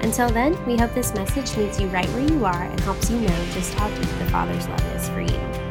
Until then, we hope this message meets you right where you are and helps you know just how deep the Father's love is for you.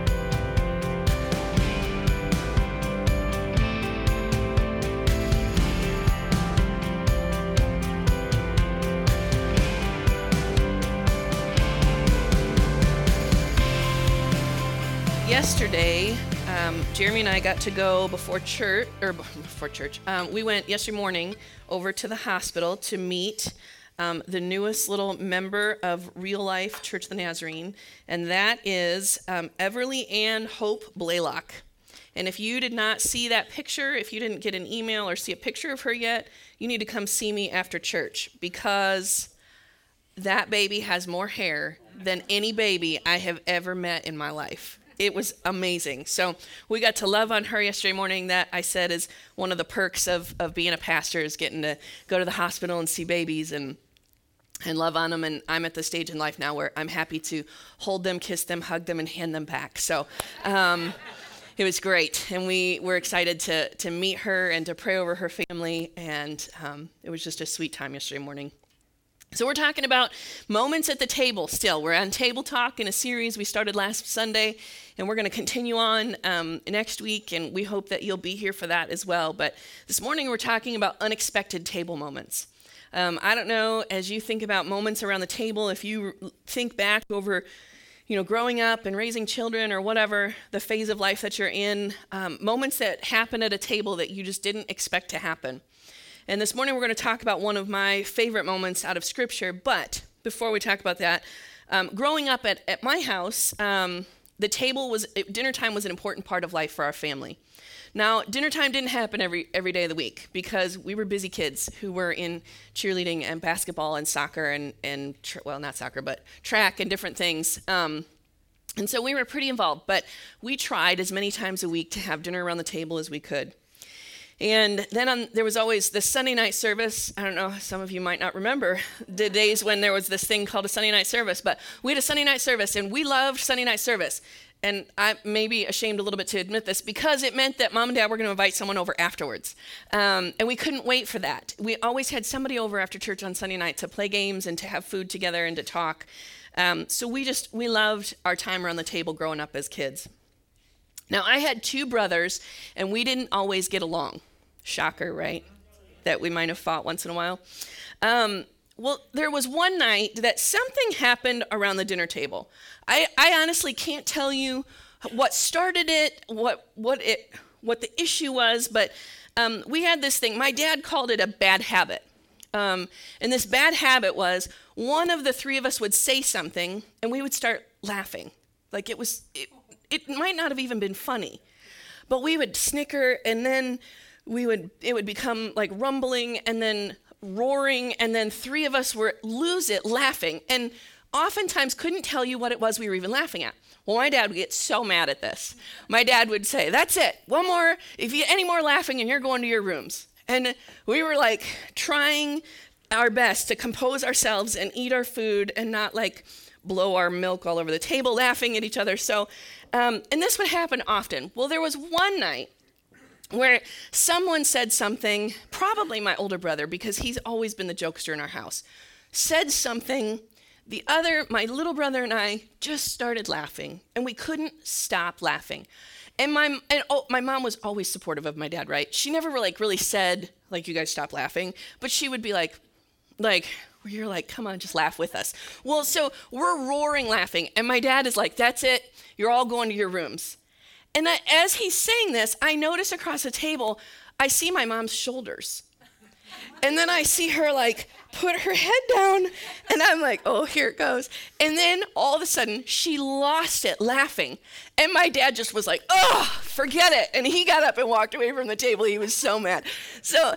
yesterday, um, Jeremy and I got to go before church, or before church. Um, we went yesterday morning over to the hospital to meet um, the newest little member of Real Life Church of the Nazarene, and that is um, Everly Ann Hope Blaylock. And if you did not see that picture, if you didn't get an email or see a picture of her yet, you need to come see me after church because that baby has more hair than any baby I have ever met in my life it was amazing. So we got to love on her yesterday morning. That I said is one of the perks of, of being a pastor is getting to go to the hospital and see babies and and love on them. And I'm at the stage in life now where I'm happy to hold them, kiss them, hug them, and hand them back. So. Um, it was great, and we were excited to to meet her and to pray over her family, and um, it was just a sweet time yesterday morning. So, we're talking about moments at the table still. We're on Table Talk in a series we started last Sunday, and we're going to continue on um, next week, and we hope that you'll be here for that as well. But this morning, we're talking about unexpected table moments. Um, I don't know, as you think about moments around the table, if you think back over you know, growing up and raising children or whatever the phase of life that you're in, um, moments that happen at a table that you just didn't expect to happen. And this morning we're going to talk about one of my favorite moments out of Scripture. But before we talk about that, um, growing up at, at my house, um, the table was, dinner time was an important part of life for our family. Now, dinner time didn't happen every, every day of the week because we were busy kids who were in cheerleading and basketball and soccer and, and tr- well, not soccer, but track and different things. Um, and so we were pretty involved, but we tried as many times a week to have dinner around the table as we could. And then on, there was always the Sunday night service. I don't know, some of you might not remember the days when there was this thing called a Sunday night service, but we had a Sunday night service and we loved Sunday night service. And I may be ashamed a little bit to admit this because it meant that mom and dad were going to invite someone over afterwards. Um, and we couldn't wait for that. We always had somebody over after church on Sunday night to play games and to have food together and to talk. Um, so we just, we loved our time around the table growing up as kids. Now, I had two brothers, and we didn't always get along. Shocker, right? That we might have fought once in a while. Um, well, there was one night that something happened around the dinner table. I, I honestly can't tell you what started it, what, what, it, what the issue was, but um, we had this thing. My dad called it a bad habit. Um, and this bad habit was one of the three of us would say something and we would start laughing. Like it was, it, it might not have even been funny, but we would snicker and then we would, it would become like rumbling and then roaring, and then three of us would lose it laughing. And oftentimes couldn't tell you what it was we were even laughing at. Well, my dad would get so mad at this. My dad would say, That's it, one more, if you get any more laughing, and you're going to your rooms. And we were like trying our best to compose ourselves and eat our food and not like blow our milk all over the table laughing at each other. So um, and this would happen often. Well, there was one night where someone said something, probably my older brother, because he's always been the jokester in our house, said something. The other, my little brother and I, just started laughing, and we couldn't stop laughing. And my and oh, my mom was always supportive of my dad, right? She never like really said like you guys stop laughing, but she would be like, like where you're like, come on, just laugh with us. Well, so we're roaring laughing, and my dad is like, that's it. You're all going to your rooms. And as he's saying this, I notice across the table, I see my mom's shoulders. And then I see her like put her head down, and I'm like, oh, here it goes. And then all of a sudden, she lost it laughing. And my dad just was like, oh, forget it. And he got up and walked away from the table. He was so mad. So,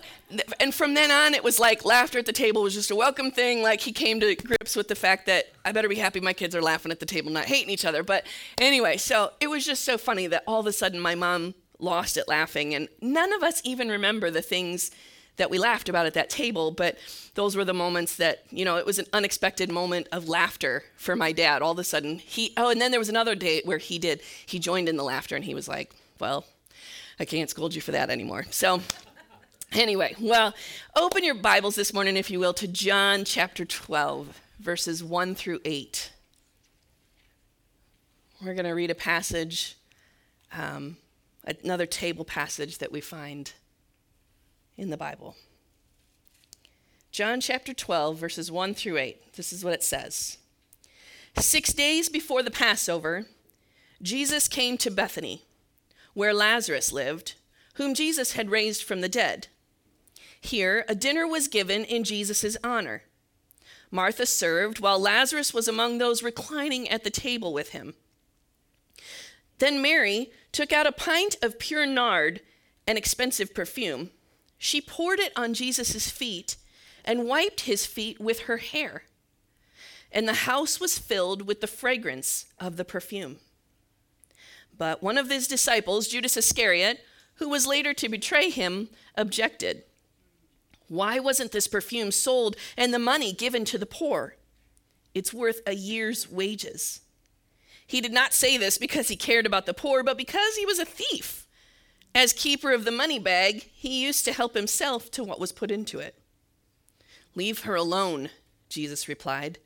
and from then on, it was like laughter at the table was just a welcome thing. Like he came to grips with the fact that I better be happy my kids are laughing at the table, not hating each other. But anyway, so it was just so funny that all of a sudden my mom lost it laughing. And none of us even remember the things that we laughed about at that table, but those were the moments that, you know, it was an unexpected moment of laughter for my dad. All of a sudden, he, oh, and then there was another day where he did, he joined in the laughter and he was like, well, I can't scold you for that anymore. So, anyway, well, open your Bibles this morning, if you will, to John chapter 12, verses 1 through 8. We're going to read a passage, um, another table passage that we find in the Bible. John chapter 12, verses 1 through 8. This is what it says Six days before the Passover, Jesus came to Bethany, where Lazarus lived, whom Jesus had raised from the dead. Here, a dinner was given in Jesus' honor. Martha served, while Lazarus was among those reclining at the table with him. Then Mary took out a pint of pure nard, an expensive perfume she poured it on Jesus' feet and wiped his feet with her hair. And the house was filled with the fragrance of the perfume. But one of his disciples, Judas Iscariot, who was later to betray him, objected. Why wasn't this perfume sold and the money given to the poor? It's worth a year's wages. He did not say this because he cared about the poor, but because he was a thief. As keeper of the money bag, he used to help himself to what was put into it. Leave her alone, Jesus replied.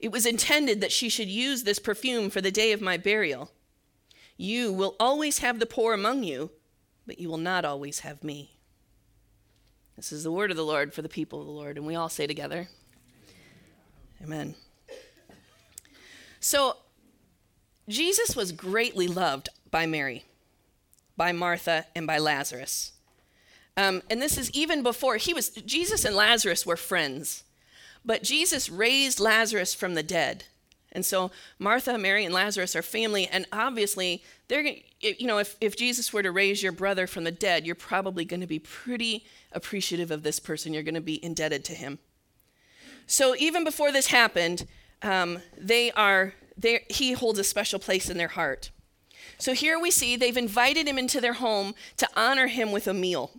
It was intended that she should use this perfume for the day of my burial. You will always have the poor among you, but you will not always have me. This is the word of the Lord for the people of the Lord. And we all say together, Amen. So, Jesus was greatly loved by Mary by Martha and by Lazarus. Um, and this is even before he was, Jesus and Lazarus were friends, but Jesus raised Lazarus from the dead. And so Martha, Mary, and Lazarus are family, and obviously they're you know, if, if Jesus were to raise your brother from the dead, you're probably going to be pretty appreciative of this person. You're going to be indebted to him. So even before this happened, um, they are, they, he holds a special place in their heart. So here we see they've invited him into their home to honor him with a meal.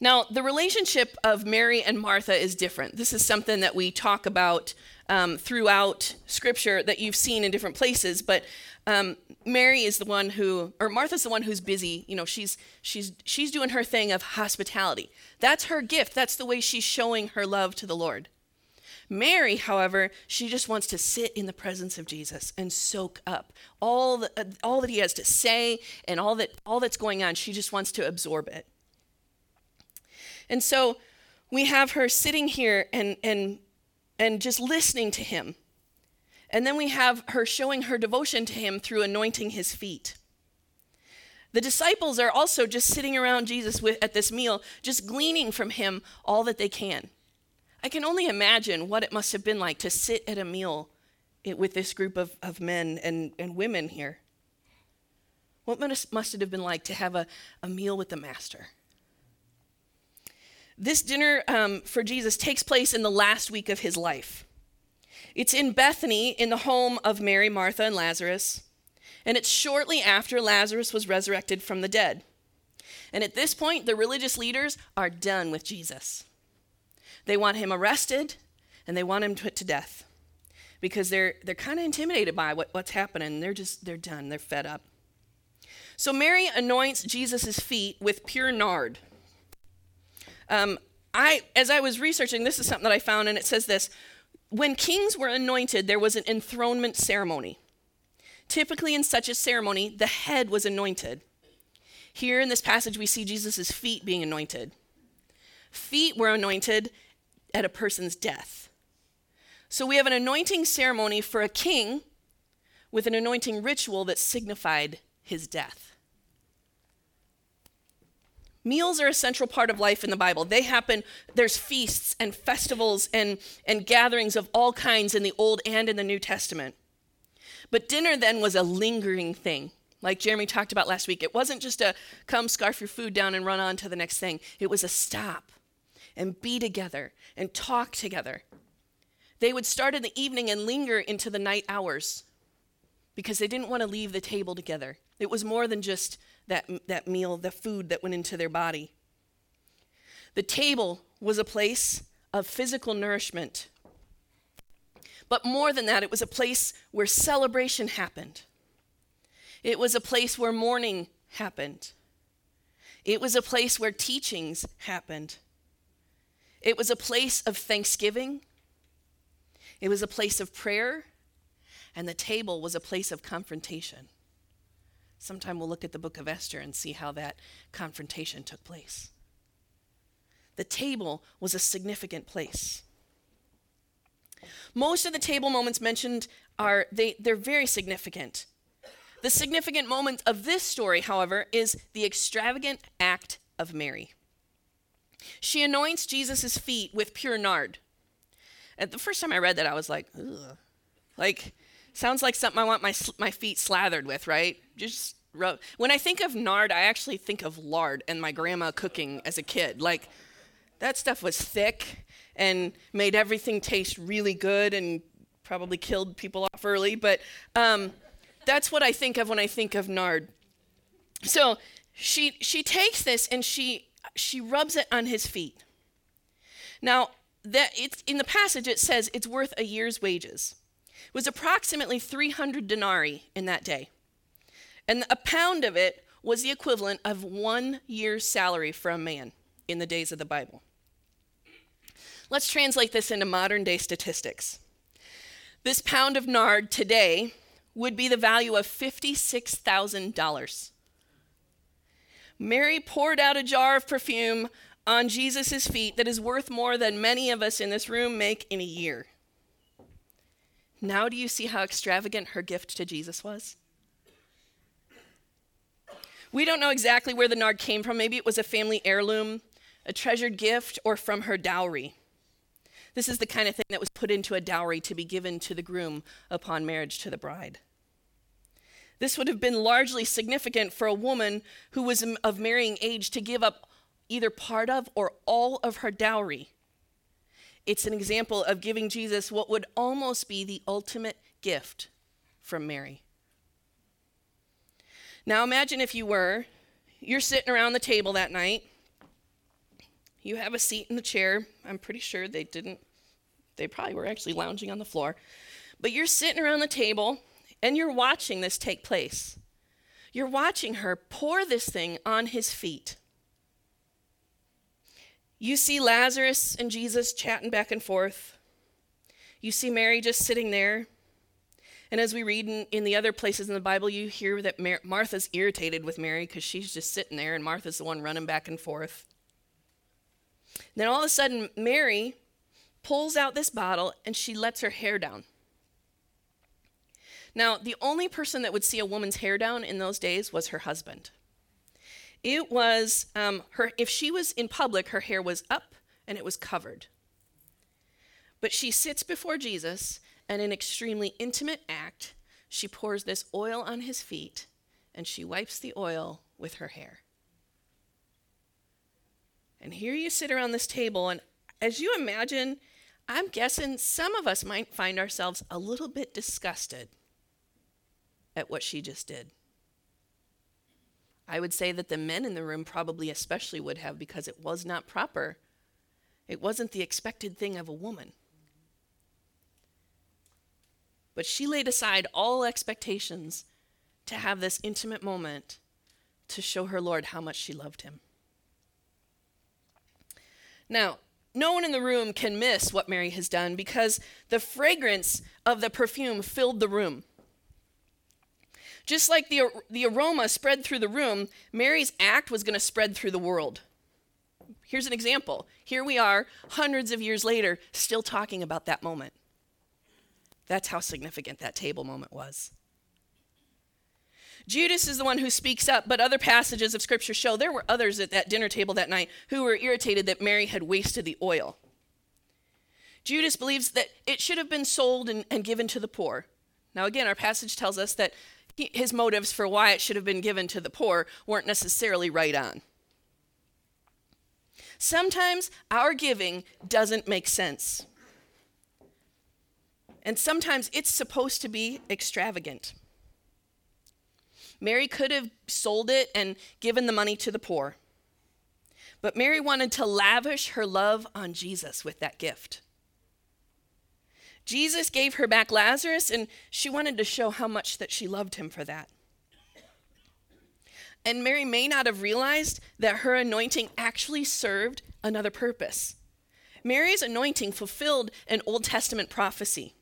Now, the relationship of Mary and Martha is different. This is something that we talk about um, throughout Scripture that you've seen in different places. But um, Mary is the one who, or Martha's the one who's busy. You know, she's she's she's doing her thing of hospitality. That's her gift. That's the way she's showing her love to the Lord. Mary, however, she just wants to sit in the presence of Jesus and soak up all, the, uh, all that he has to say and all, that, all that's going on. She just wants to absorb it. And so we have her sitting here and, and, and just listening to him. And then we have her showing her devotion to him through anointing his feet. The disciples are also just sitting around Jesus with, at this meal, just gleaning from him all that they can. I can only imagine what it must have been like to sit at a meal with this group of, of men and, and women here. What must, must it have been like to have a, a meal with the Master? This dinner um, for Jesus takes place in the last week of his life. It's in Bethany, in the home of Mary, Martha, and Lazarus, and it's shortly after Lazarus was resurrected from the dead. And at this point, the religious leaders are done with Jesus. They want him arrested and they want him put to death because they're, they're kind of intimidated by what, what's happening. They're just, they're done. They're fed up. So Mary anoints Jesus' feet with pure nard. Um, I, as I was researching, this is something that I found, and it says this When kings were anointed, there was an enthronement ceremony. Typically, in such a ceremony, the head was anointed. Here in this passage, we see Jesus' feet being anointed. Feet were anointed at a person's death. So we have an anointing ceremony for a king with an anointing ritual that signified his death. Meals are a central part of life in the Bible. They happen, there's feasts and festivals and, and gatherings of all kinds in the Old and in the New Testament. But dinner then was a lingering thing, like Jeremy talked about last week. It wasn't just a come scarf your food down and run on to the next thing, it was a stop and be together and talk together. They would start in the evening and linger into the night hours because they didn't want to leave the table together. It was more than just that, that meal, the food that went into their body. The table was a place of physical nourishment. But more than that, it was a place where celebration happened. It was a place where mourning happened. It was a place where teachings happened. It was a place of thanksgiving. It was a place of prayer. And the table was a place of confrontation. Sometime we'll look at the book of Esther and see how that confrontation took place. The table was a significant place. Most of the table moments mentioned are they, they're very significant. The significant moment of this story, however, is the extravagant act of Mary. She anoints Jesus' feet with pure nard. And the first time I read that, I was like, Ugh. like Sounds like something I want my, my feet slathered with, right? Just rub. When I think of nard, I actually think of lard and my grandma cooking as a kid. Like, that stuff was thick and made everything taste really good and probably killed people off early. But um, that's what I think of when I think of nard. So she she takes this and she she rubs it on his feet. Now that it's in the passage it says it's worth a year's wages It was approximately 300 denarii in that day. And a pound of it was the equivalent of one year's salary for a man in the days of the Bible. Let's translate this into modern day statistics. This pound of nard today would be the value of $56,000. Mary poured out a jar of perfume on Jesus' feet that is worth more than many of us in this room make in a year. Now, do you see how extravagant her gift to Jesus was? We don't know exactly where the nard came from. Maybe it was a family heirloom, a treasured gift, or from her dowry. This is the kind of thing that was put into a dowry to be given to the groom upon marriage to the bride. This would have been largely significant for a woman who was of marrying age to give up either part of or all of her dowry it's an example of giving Jesus what would almost be the ultimate gift from Mary. Now imagine if you were, you're sitting around the table that night. You have a seat in the chair. I'm pretty sure they didn't, they probably were actually lounging on the floor. But you're sitting around the table and you're watching this take place. You're watching her pour this thing on his feet. You see Lazarus and Jesus chatting back and forth. You see Mary just sitting there. And as we read in, in the other places in the Bible, you hear that Mar- Martha's irritated with Mary because she's just sitting there and Martha's the one running back and forth. Then all of a sudden, Mary pulls out this bottle and she lets her hair down. Now, the only person that would see a woman's hair down in those days was her husband. It was um, her, if she was in public, her hair was up and it was covered. But she sits before Jesus, and in extremely intimate act, she pours this oil on his feet and she wipes the oil with her hair. And here you sit around this table, and as you imagine, I'm guessing some of us might find ourselves a little bit disgusted at what she just did. I would say that the men in the room probably especially would have because it was not proper. It wasn't the expected thing of a woman. But she laid aside all expectations to have this intimate moment to show her Lord how much she loved him. Now, no one in the room can miss what Mary has done because the fragrance of the perfume filled the room. Just like the, the aroma spread through the room, Mary's act was going to spread through the world. Here's an example. Here we are, hundreds of years later, still talking about that moment. That's how significant that table moment was. Judas is the one who speaks up, but other passages of scripture show there were others at that dinner table that night who were irritated that Mary had wasted the oil. Judas believes that it should have been sold and, and given to the poor. Now, again, our passage tells us that he, his motives for why it should have been given to the poor weren't necessarily right on. Sometimes our giving doesn't make sense. And sometimes it's supposed to be extravagant. Mary could have sold it and given the money to the poor. But Mary wanted to lavish her love on Jesus with that gift. Jesus gave her back Lazarus, and she wanted to show how much that she loved him for that. And Mary may not have realized that her anointing actually served another purpose. Mary's anointing fulfilled an Old Testament prophecy.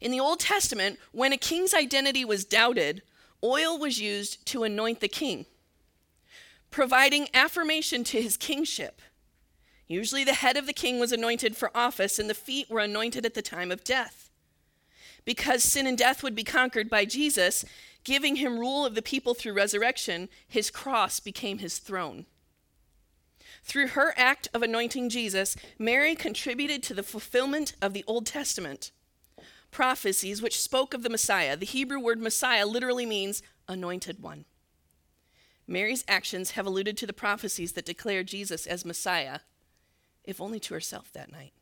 In the Old Testament, when a king's identity was doubted, oil was used to anoint the king, providing affirmation to his kingship. Usually, the head of the king was anointed for office, and the feet were anointed at the time of death. Because sin and death would be conquered by Jesus, giving him rule of the people through resurrection, his cross became his throne. Through her act of anointing Jesus, Mary contributed to the fulfillment of the Old Testament prophecies which spoke of the Messiah. The Hebrew word Messiah literally means anointed one. Mary's actions have alluded to the prophecies that declare Jesus as Messiah, if only to herself that night.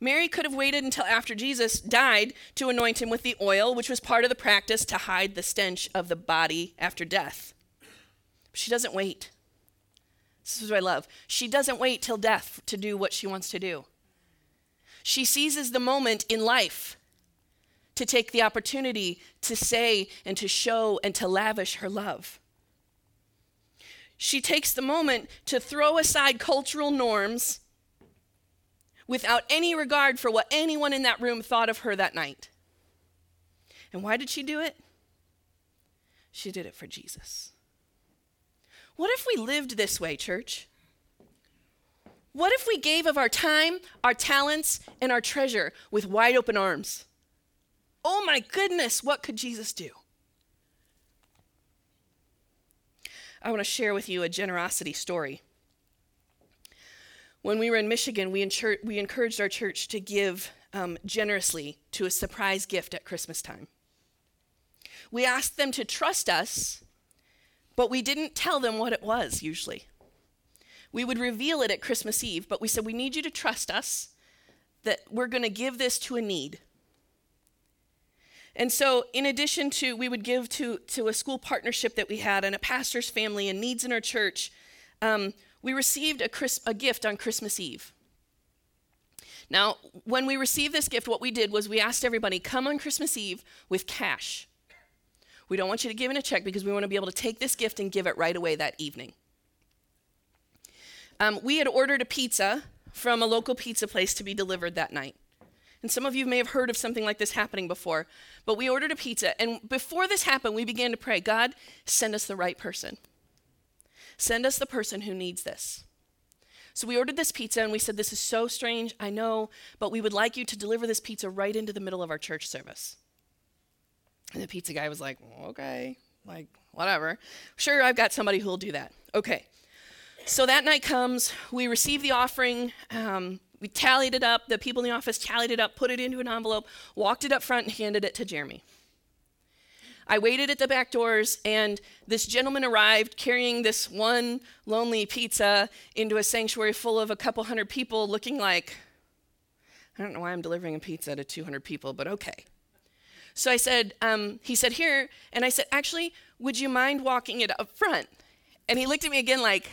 Mary could have waited until after Jesus died to anoint him with the oil, which was part of the practice to hide the stench of the body after death. But she doesn't wait. This is what I love. She doesn't wait till death to do what she wants to do. She seizes the moment in life to take the opportunity to say and to show and to lavish her love. She takes the moment to throw aside cultural norms without any regard for what anyone in that room thought of her that night. And why did she do it? She did it for Jesus. What if we lived this way, church? What if we gave of our time, our talents, and our treasure with wide open arms? Oh my goodness, what could Jesus do? I want to share with you a generosity story. When we were in Michigan, we, we encouraged our church to give um, generously to a surprise gift at Christmas time. We asked them to trust us, but we didn't tell them what it was usually. We would reveal it at Christmas Eve, but we said, We need you to trust us that we're going to give this to a need. And so, in addition to, we would give to, to a school partnership that we had and a pastor's family and needs in our church. Um, we received a, a gift on Christmas Eve. Now, when we received this gift, what we did was we asked everybody, come on Christmas Eve with cash. We don't want you to give in a check because we want to be able to take this gift and give it right away that evening. Um, we had ordered a pizza from a local pizza place to be delivered that night. And some of you may have heard of something like this happening before, but we ordered a pizza. And before this happened, we began to pray God, send us the right person. Send us the person who needs this. So we ordered this pizza and we said, This is so strange, I know, but we would like you to deliver this pizza right into the middle of our church service. And the pizza guy was like, Okay, like, whatever. Sure, I've got somebody who'll do that. Okay. So that night comes, we receive the offering. Um, we tallied it up. The people in the office tallied it up, put it into an envelope, walked it up front, and handed it to Jeremy. I waited at the back doors, and this gentleman arrived carrying this one lonely pizza into a sanctuary full of a couple hundred people, looking like, I don't know why I'm delivering a pizza to 200 people, but okay. So I said, um, he said, here. And I said, actually, would you mind walking it up front? And he looked at me again like,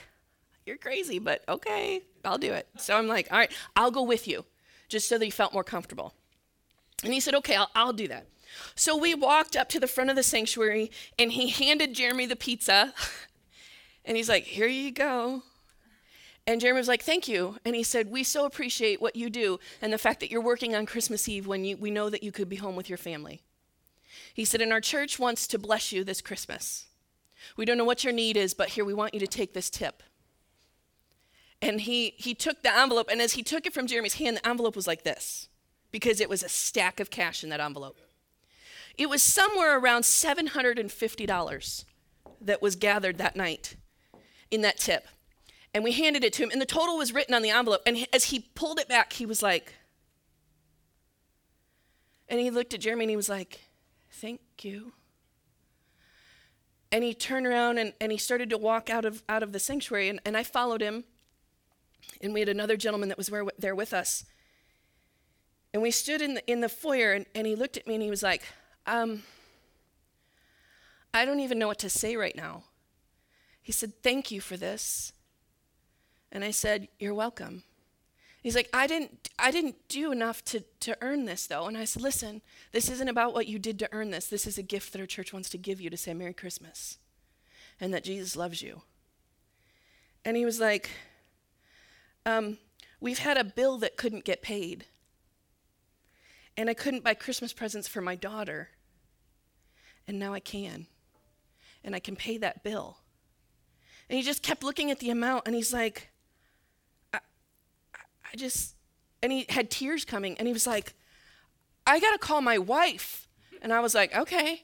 you're crazy, but okay, I'll do it. So I'm like, all right, I'll go with you, just so that he felt more comfortable. And he said, okay, I'll, I'll do that. So we walked up to the front of the sanctuary and he handed Jeremy the pizza. And he's like, Here you go. And Jeremy was like, Thank you. And he said, We so appreciate what you do and the fact that you're working on Christmas Eve when you, we know that you could be home with your family. He said, And our church wants to bless you this Christmas. We don't know what your need is, but here we want you to take this tip. And he, he took the envelope, and as he took it from Jeremy's hand, the envelope was like this. because it was a stack of cash in that envelope. It was somewhere around $750 that was gathered that night in that tip. And we handed it to him, and the total was written on the envelope. And as he pulled it back, he was like, and he looked at Jeremy and he was like, Thank you. And he turned around and, and he started to walk out of, out of the sanctuary, and, and I followed him. And we had another gentleman that was there with us. And we stood in the, in the foyer, and, and he looked at me and he was like, um, I don't even know what to say right now. He said, Thank you for this. And I said, You're welcome. He's like, I didn't I didn't do enough to, to earn this though. And I said, Listen, this isn't about what you did to earn this. This is a gift that our church wants to give you to say Merry Christmas and that Jesus loves you. And he was like, um, we've had a bill that couldn't get paid. And I couldn't buy Christmas presents for my daughter. And now I can. And I can pay that bill. And he just kept looking at the amount and he's like, I, I just, and he had tears coming and he was like, I got to call my wife. And I was like, okay.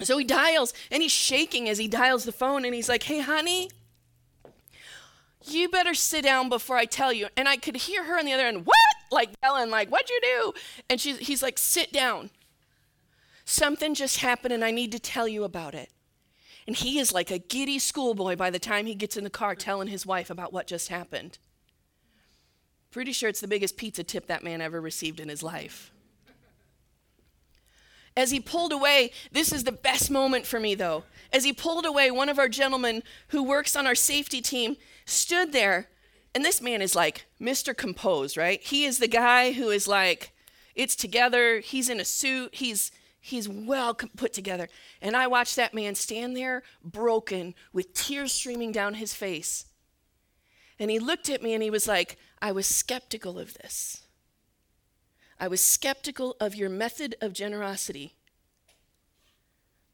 So he dials and he's shaking as he dials the phone and he's like, hey, honey, you better sit down before I tell you. And I could hear her on the other end, what? Like yelling, like, what'd you do? And she's, he's like, sit down. Something just happened and I need to tell you about it. And he is like a giddy schoolboy by the time he gets in the car telling his wife about what just happened. Pretty sure it's the biggest pizza tip that man ever received in his life. As he pulled away, this is the best moment for me though. As he pulled away, one of our gentlemen who works on our safety team stood there, and this man is like Mr. Composed, right? He is the guy who is like, it's together, he's in a suit, he's he's well put together. And I watched that man stand there broken with tears streaming down his face. And he looked at me and he was like, I was skeptical of this. I was skeptical of your method of generosity,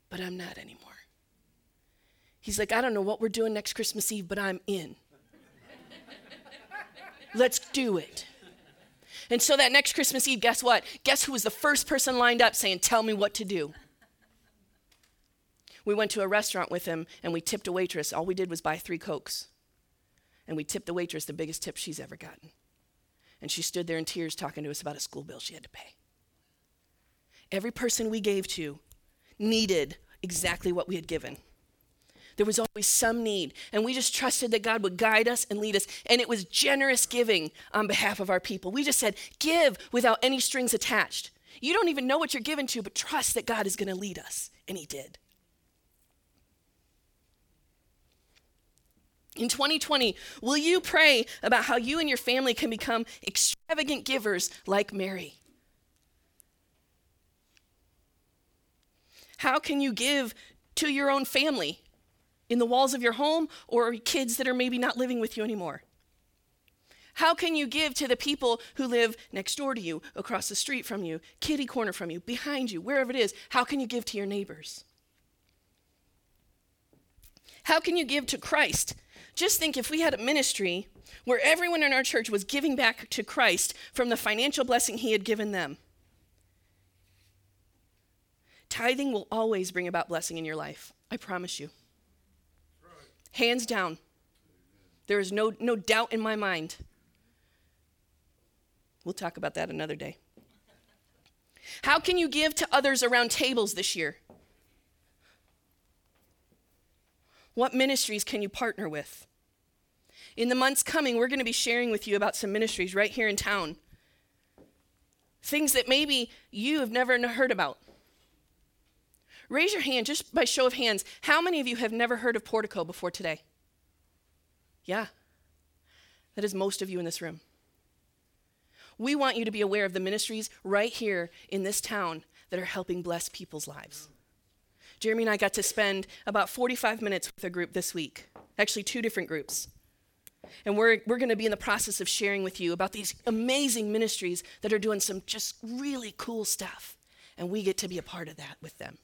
but I'm not anymore. He's like, I don't know what we're doing next Christmas Eve, but I'm in. Let's do it. And so that next Christmas Eve, guess what? Guess who was the first person lined up saying, Tell me what to do? We went to a restaurant with him and we tipped a waitress. All we did was buy three Cokes. And we tipped the waitress the biggest tip she's ever gotten. And she stood there in tears talking to us about a school bill she had to pay. Every person we gave to needed exactly what we had given. There was always some need, and we just trusted that God would guide us and lead us. And it was generous giving on behalf of our people. We just said, Give without any strings attached. You don't even know what you're given to, but trust that God is going to lead us. And He did. In 2020, will you pray about how you and your family can become extravagant givers like Mary? How can you give to your own family in the walls of your home or kids that are maybe not living with you anymore? How can you give to the people who live next door to you, across the street from you, kitty corner from you, behind you, wherever it is? How can you give to your neighbors? How can you give to Christ just think if we had a ministry where everyone in our church was giving back to Christ from the financial blessing he had given them. Tithing will always bring about blessing in your life. I promise you. Hands down. There is no, no doubt in my mind. We'll talk about that another day. How can you give to others around tables this year? What ministries can you partner with? In the months coming, we're going to be sharing with you about some ministries right here in town. Things that maybe you have never heard about. Raise your hand just by show of hands. How many of you have never heard of Portico before today? Yeah. That is most of you in this room. We want you to be aware of the ministries right here in this town that are helping bless people's lives. Jeremy and I got to spend about 45 minutes with a group this week, actually, two different groups. And we're, we're going to be in the process of sharing with you about these amazing ministries that are doing some just really cool stuff. And we get to be a part of that with them.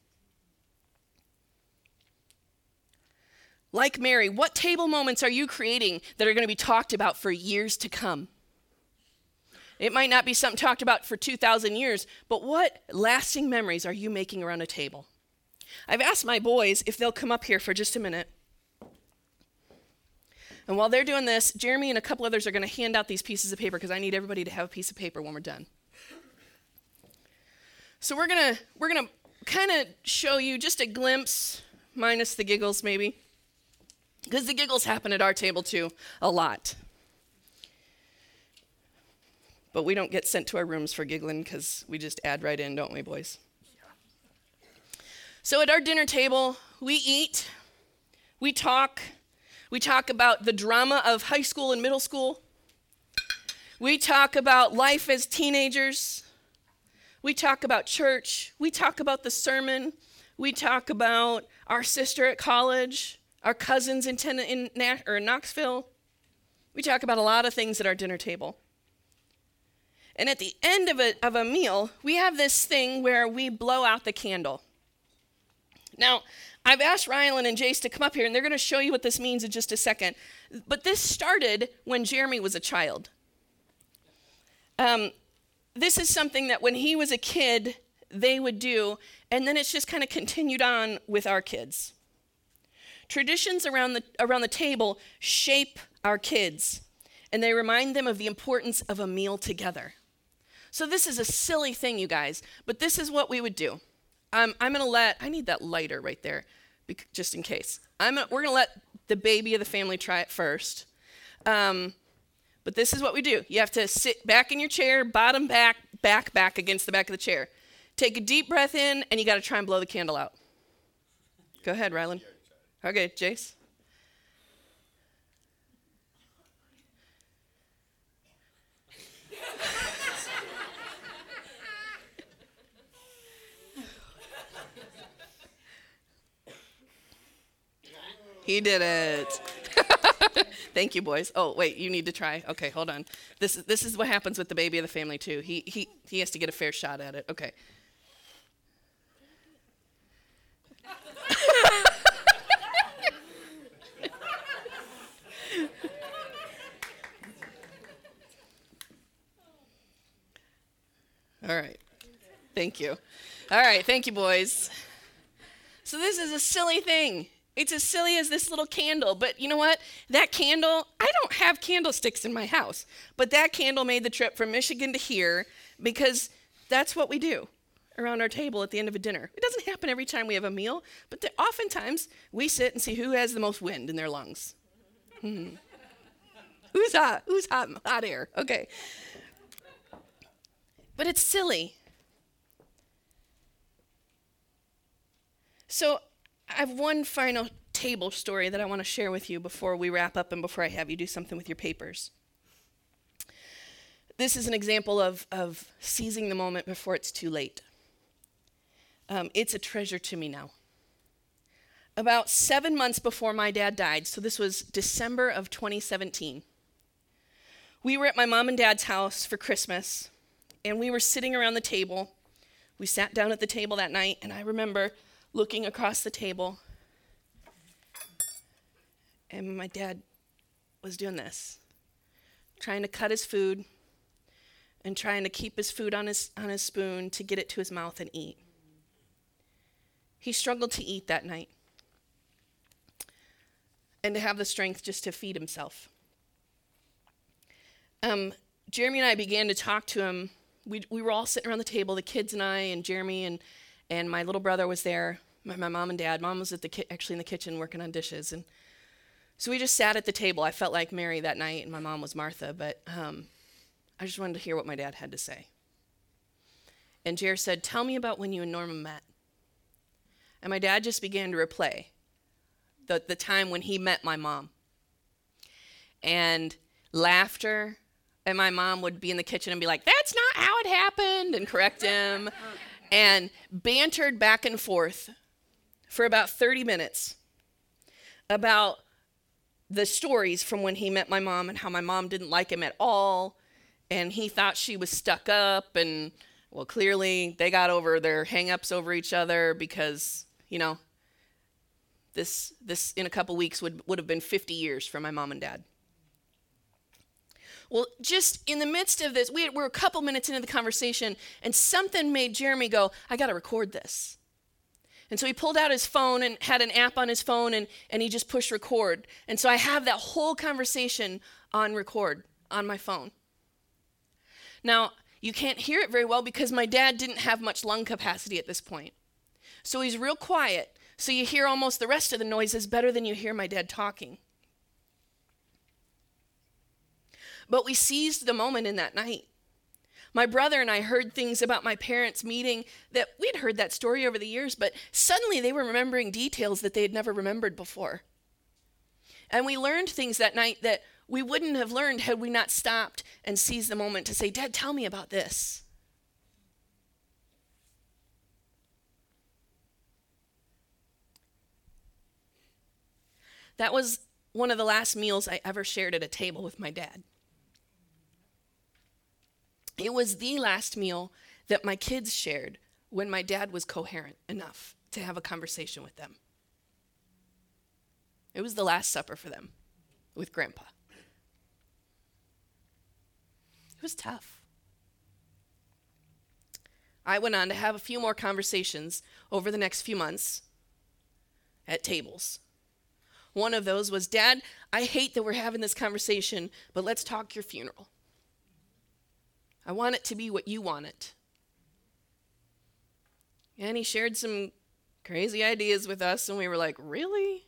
Like Mary, what table moments are you creating that are going to be talked about for years to come? It might not be something talked about for 2,000 years, but what lasting memories are you making around a table? I've asked my boys if they'll come up here for just a minute. And while they're doing this, Jeremy and a couple others are going to hand out these pieces of paper because I need everybody to have a piece of paper when we're done. So we're going to we're going to kind of show you just a glimpse minus the giggles maybe. Because the giggles happen at our table too a lot. But we don't get sent to our rooms for giggling because we just add right in, don't we, boys? So at our dinner table, we eat, we talk, we talk about the drama of high school and middle school. We talk about life as teenagers. We talk about church. We talk about the sermon. We talk about our sister at college, our cousins in, ten- in or Knoxville. We talk about a lot of things at our dinner table. And at the end of a, of a meal, we have this thing where we blow out the candle. Now, I've asked Rylan and Jace to come up here, and they're going to show you what this means in just a second. But this started when Jeremy was a child. Um, this is something that when he was a kid, they would do, and then it's just kind of continued on with our kids. Traditions around the, around the table shape our kids, and they remind them of the importance of a meal together. So, this is a silly thing, you guys, but this is what we would do. Um, I'm going to let, I need that lighter right there, just in case. I'm gonna, we're going to let the baby of the family try it first. Um, but this is what we do. You have to sit back in your chair, bottom back, back, back against the back of the chair. Take a deep breath in, and you got to try and blow the candle out. Go ahead, Rylan. Okay, Jace. He did it. Thank you, boys. Oh, wait, you need to try. Okay, hold on. This is this is what happens with the baby of the family too. He he he has to get a fair shot at it. Okay. All right. Thank you. All right, thank you, boys. So this is a silly thing. It's as silly as this little candle, but you know what? That candle, I don't have candlesticks in my house, but that candle made the trip from Michigan to here because that's what we do around our table at the end of a dinner. It doesn't happen every time we have a meal, but oftentimes we sit and see who has the most wind in their lungs. Hmm. Who's hot? Who's hot? Hot air. Okay. But it's silly. So I have one final table story that I want to share with you before we wrap up and before I have you do something with your papers. This is an example of, of seizing the moment before it's too late. Um, it's a treasure to me now. About seven months before my dad died, so this was December of 2017, we were at my mom and dad's house for Christmas, and we were sitting around the table. We sat down at the table that night, and I remember looking across the table. And my dad was doing this, trying to cut his food and trying to keep his food on his, on his spoon to get it to his mouth and eat. He struggled to eat that night and to have the strength just to feed himself. Um, Jeremy and I began to talk to him. We, we were all sitting around the table, the kids and I, and Jeremy, and, and my little brother was there my, my mom and dad. Mom was at the ki- actually in the kitchen working on dishes, and so we just sat at the table. I felt like Mary that night, and my mom was Martha. But um, I just wanted to hear what my dad had to say. And Jer said, "Tell me about when you and Norma met." And my dad just began to replay the the time when he met my mom. And laughter, and my mom would be in the kitchen and be like, "That's not how it happened," and correct him. and bantered back and forth for about 30 minutes about the stories from when he met my mom and how my mom didn't like him at all and he thought she was stuck up and well clearly they got over their hangups over each other because you know this this in a couple weeks would would have been 50 years for my mom and dad Well, just in the midst of this, we were a couple minutes into the conversation, and something made Jeremy go, I got to record this. And so he pulled out his phone and had an app on his phone, and, and he just pushed record. And so I have that whole conversation on record on my phone. Now, you can't hear it very well because my dad didn't have much lung capacity at this point. So he's real quiet, so you hear almost the rest of the noises better than you hear my dad talking. But we seized the moment in that night. My brother and I heard things about my parents meeting that we'd heard that story over the years, but suddenly they were remembering details that they had never remembered before. And we learned things that night that we wouldn't have learned had we not stopped and seized the moment to say, Dad, tell me about this. That was one of the last meals I ever shared at a table with my dad. It was the last meal that my kids shared when my dad was coherent enough to have a conversation with them. It was the last supper for them with grandpa. It was tough. I went on to have a few more conversations over the next few months at tables. One of those was Dad, I hate that we're having this conversation, but let's talk your funeral. I want it to be what you want it. And he shared some crazy ideas with us, and we were like, Really?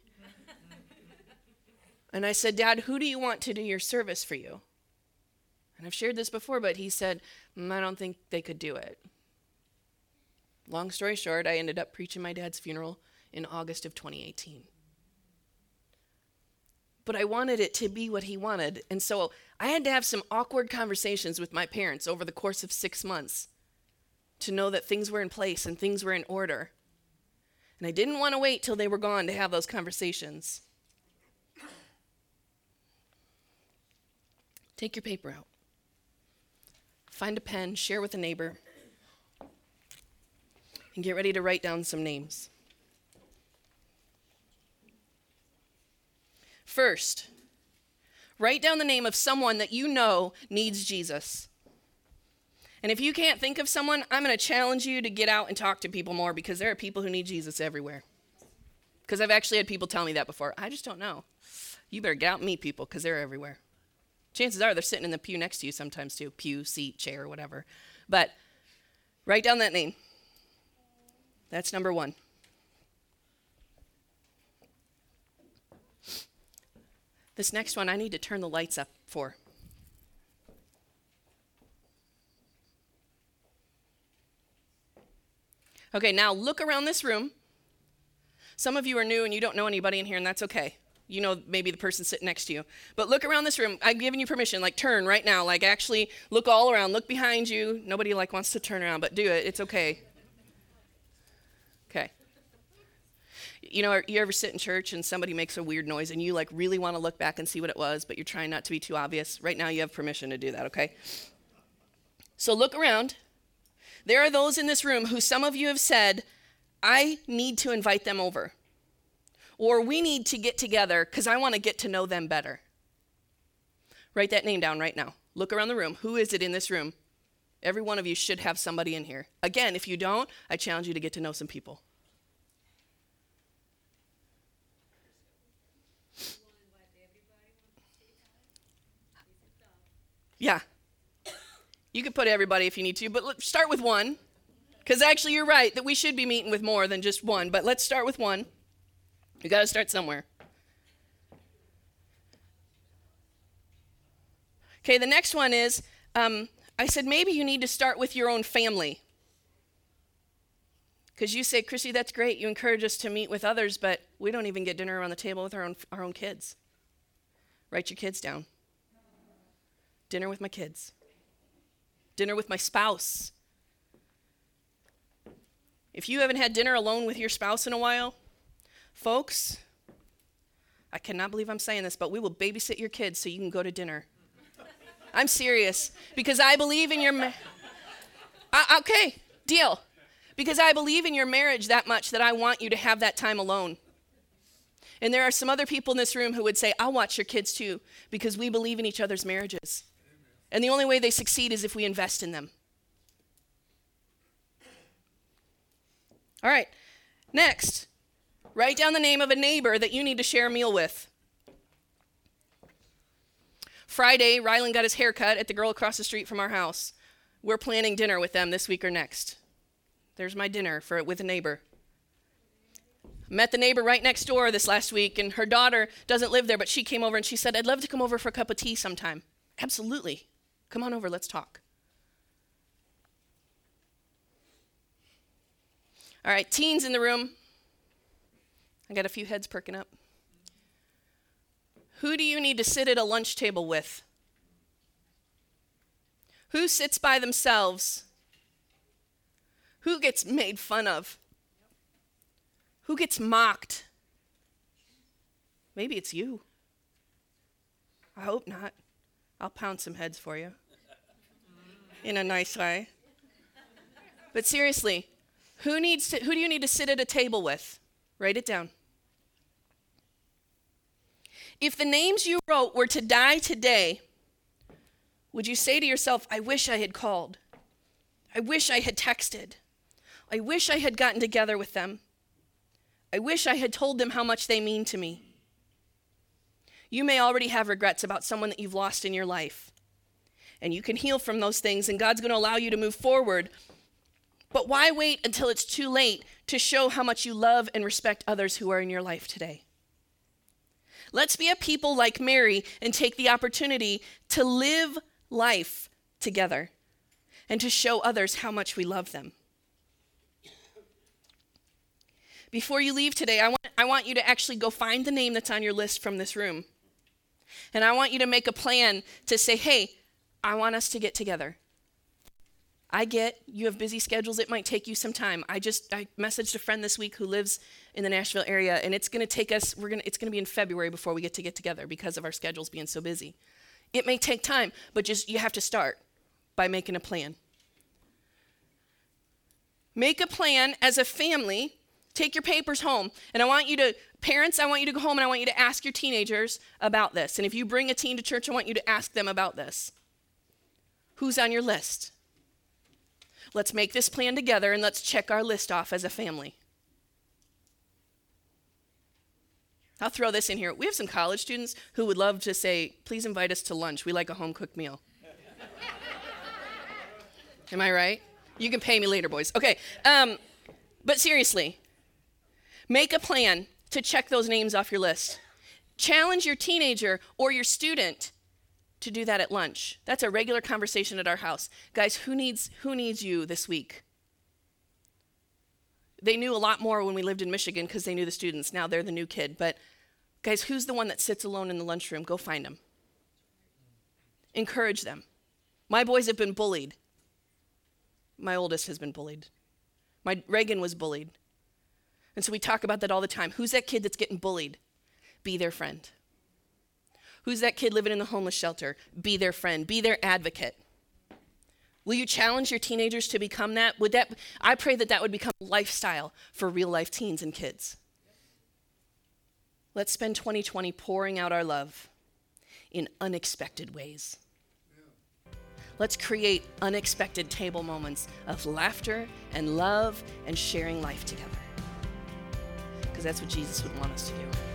and I said, Dad, who do you want to do your service for you? And I've shared this before, but he said, mm, I don't think they could do it. Long story short, I ended up preaching my dad's funeral in August of 2018 but I wanted it to be what he wanted. And so I had to have some awkward conversations with my parents over the course of six months to know that things were in place and things were in order. And I didn't want to wait till they were gone to have those conversations. Take your paper out. Find a pen, share with a neighbor, and get ready to write down some names. First, write down the name of someone that you know needs Jesus. And if you can't think of someone, I'm going to challenge you to get out and talk to people more because there are people who need Jesus everywhere. Because I've actually had people tell me that before. I just don't know. You better get out and meet people because they're everywhere. Chances are they're sitting in the pew next to you sometimes too pew, seat, chair, whatever. But write down that name. That's number one. This next one, I need to turn the lights up for. Okay, now look around this room. Some of you are new and you don't know anybody in here, and that's okay. You know maybe the person sitting next to you. But look around this room. I'm giving you permission. Like turn right now. Like actually look all around. Look behind you. Nobody like wants to turn around, but do it. It's okay. You know, you ever sit in church and somebody makes a weird noise and you like really want to look back and see what it was, but you're trying not to be too obvious? Right now, you have permission to do that, okay? So look around. There are those in this room who some of you have said, I need to invite them over. Or we need to get together because I want to get to know them better. Write that name down right now. Look around the room. Who is it in this room? Every one of you should have somebody in here. Again, if you don't, I challenge you to get to know some people. Yeah. You could put everybody if you need to, but let's start with one. Because actually, you're right that we should be meeting with more than just one, but let's start with one. You got to start somewhere. Okay, the next one is um, I said maybe you need to start with your own family. Because you say, Chrissy, that's great. You encourage us to meet with others, but we don't even get dinner around the table with our own, our own kids. Write your kids down dinner with my kids, dinner with my spouse. If you haven't had dinner alone with your spouse in a while, folks, I cannot believe I'm saying this, but we will babysit your kids so you can go to dinner. I'm serious because I believe in your. Ma- uh, okay, deal. Because I believe in your marriage that much that I want you to have that time alone. And there are some other people in this room who would say, I'll watch your kids too, because we believe in each other's marriages. And the only way they succeed is if we invest in them. All right, next, write down the name of a neighbor that you need to share a meal with. Friday, Rylan got his hair cut at the girl across the street from our house. We're planning dinner with them this week or next. There's my dinner for with a neighbor. Met the neighbor right next door this last week, and her daughter doesn't live there, but she came over and she said, I'd love to come over for a cup of tea sometime. Absolutely. Come on over, let's talk. All right, teens in the room. I got a few heads perking up. Who do you need to sit at a lunch table with? Who sits by themselves? Who gets made fun of? Who gets mocked? Maybe it's you. I hope not. I'll pound some heads for you in a nice way. But seriously, who needs to, who do you need to sit at a table with? Write it down. If the names you wrote were to die today, would you say to yourself, I wish I had called? I wish I had texted. I wish I had gotten together with them. I wish I had told them how much they mean to me. You may already have regrets about someone that you've lost in your life. And you can heal from those things, and God's going to allow you to move forward. But why wait until it's too late to show how much you love and respect others who are in your life today? Let's be a people like Mary and take the opportunity to live life together and to show others how much we love them. Before you leave today, I want, I want you to actually go find the name that's on your list from this room. And I want you to make a plan to say, hey, I want us to get together. I get you have busy schedules. It might take you some time. I just I messaged a friend this week who lives in the Nashville area, and it's going to take us. We're going. It's going to be in February before we get to get together because of our schedules being so busy. It may take time, but just you have to start by making a plan. Make a plan as a family Take your papers home. And I want you to, parents, I want you to go home and I want you to ask your teenagers about this. And if you bring a teen to church, I want you to ask them about this. Who's on your list? Let's make this plan together and let's check our list off as a family. I'll throw this in here. We have some college students who would love to say, please invite us to lunch. We like a home cooked meal. Am I right? You can pay me later, boys. Okay. Um, but seriously, Make a plan to check those names off your list. Challenge your teenager or your student to do that at lunch. That's a regular conversation at our house. Guys, who needs who needs you this week? They knew a lot more when we lived in Michigan because they knew the students. Now they're the new kid. But guys, who's the one that sits alone in the lunchroom? Go find them. Encourage them. My boys have been bullied. My oldest has been bullied. My Reagan was bullied. And so we talk about that all the time. Who's that kid that's getting bullied? Be their friend. Who's that kid living in the homeless shelter? Be their friend. Be their advocate. Will you challenge your teenagers to become that? Would that I pray that that would become a lifestyle for real life teens and kids. Let's spend 2020 pouring out our love in unexpected ways. Let's create unexpected table moments of laughter and love and sharing life together because that's what Jesus would want us to do.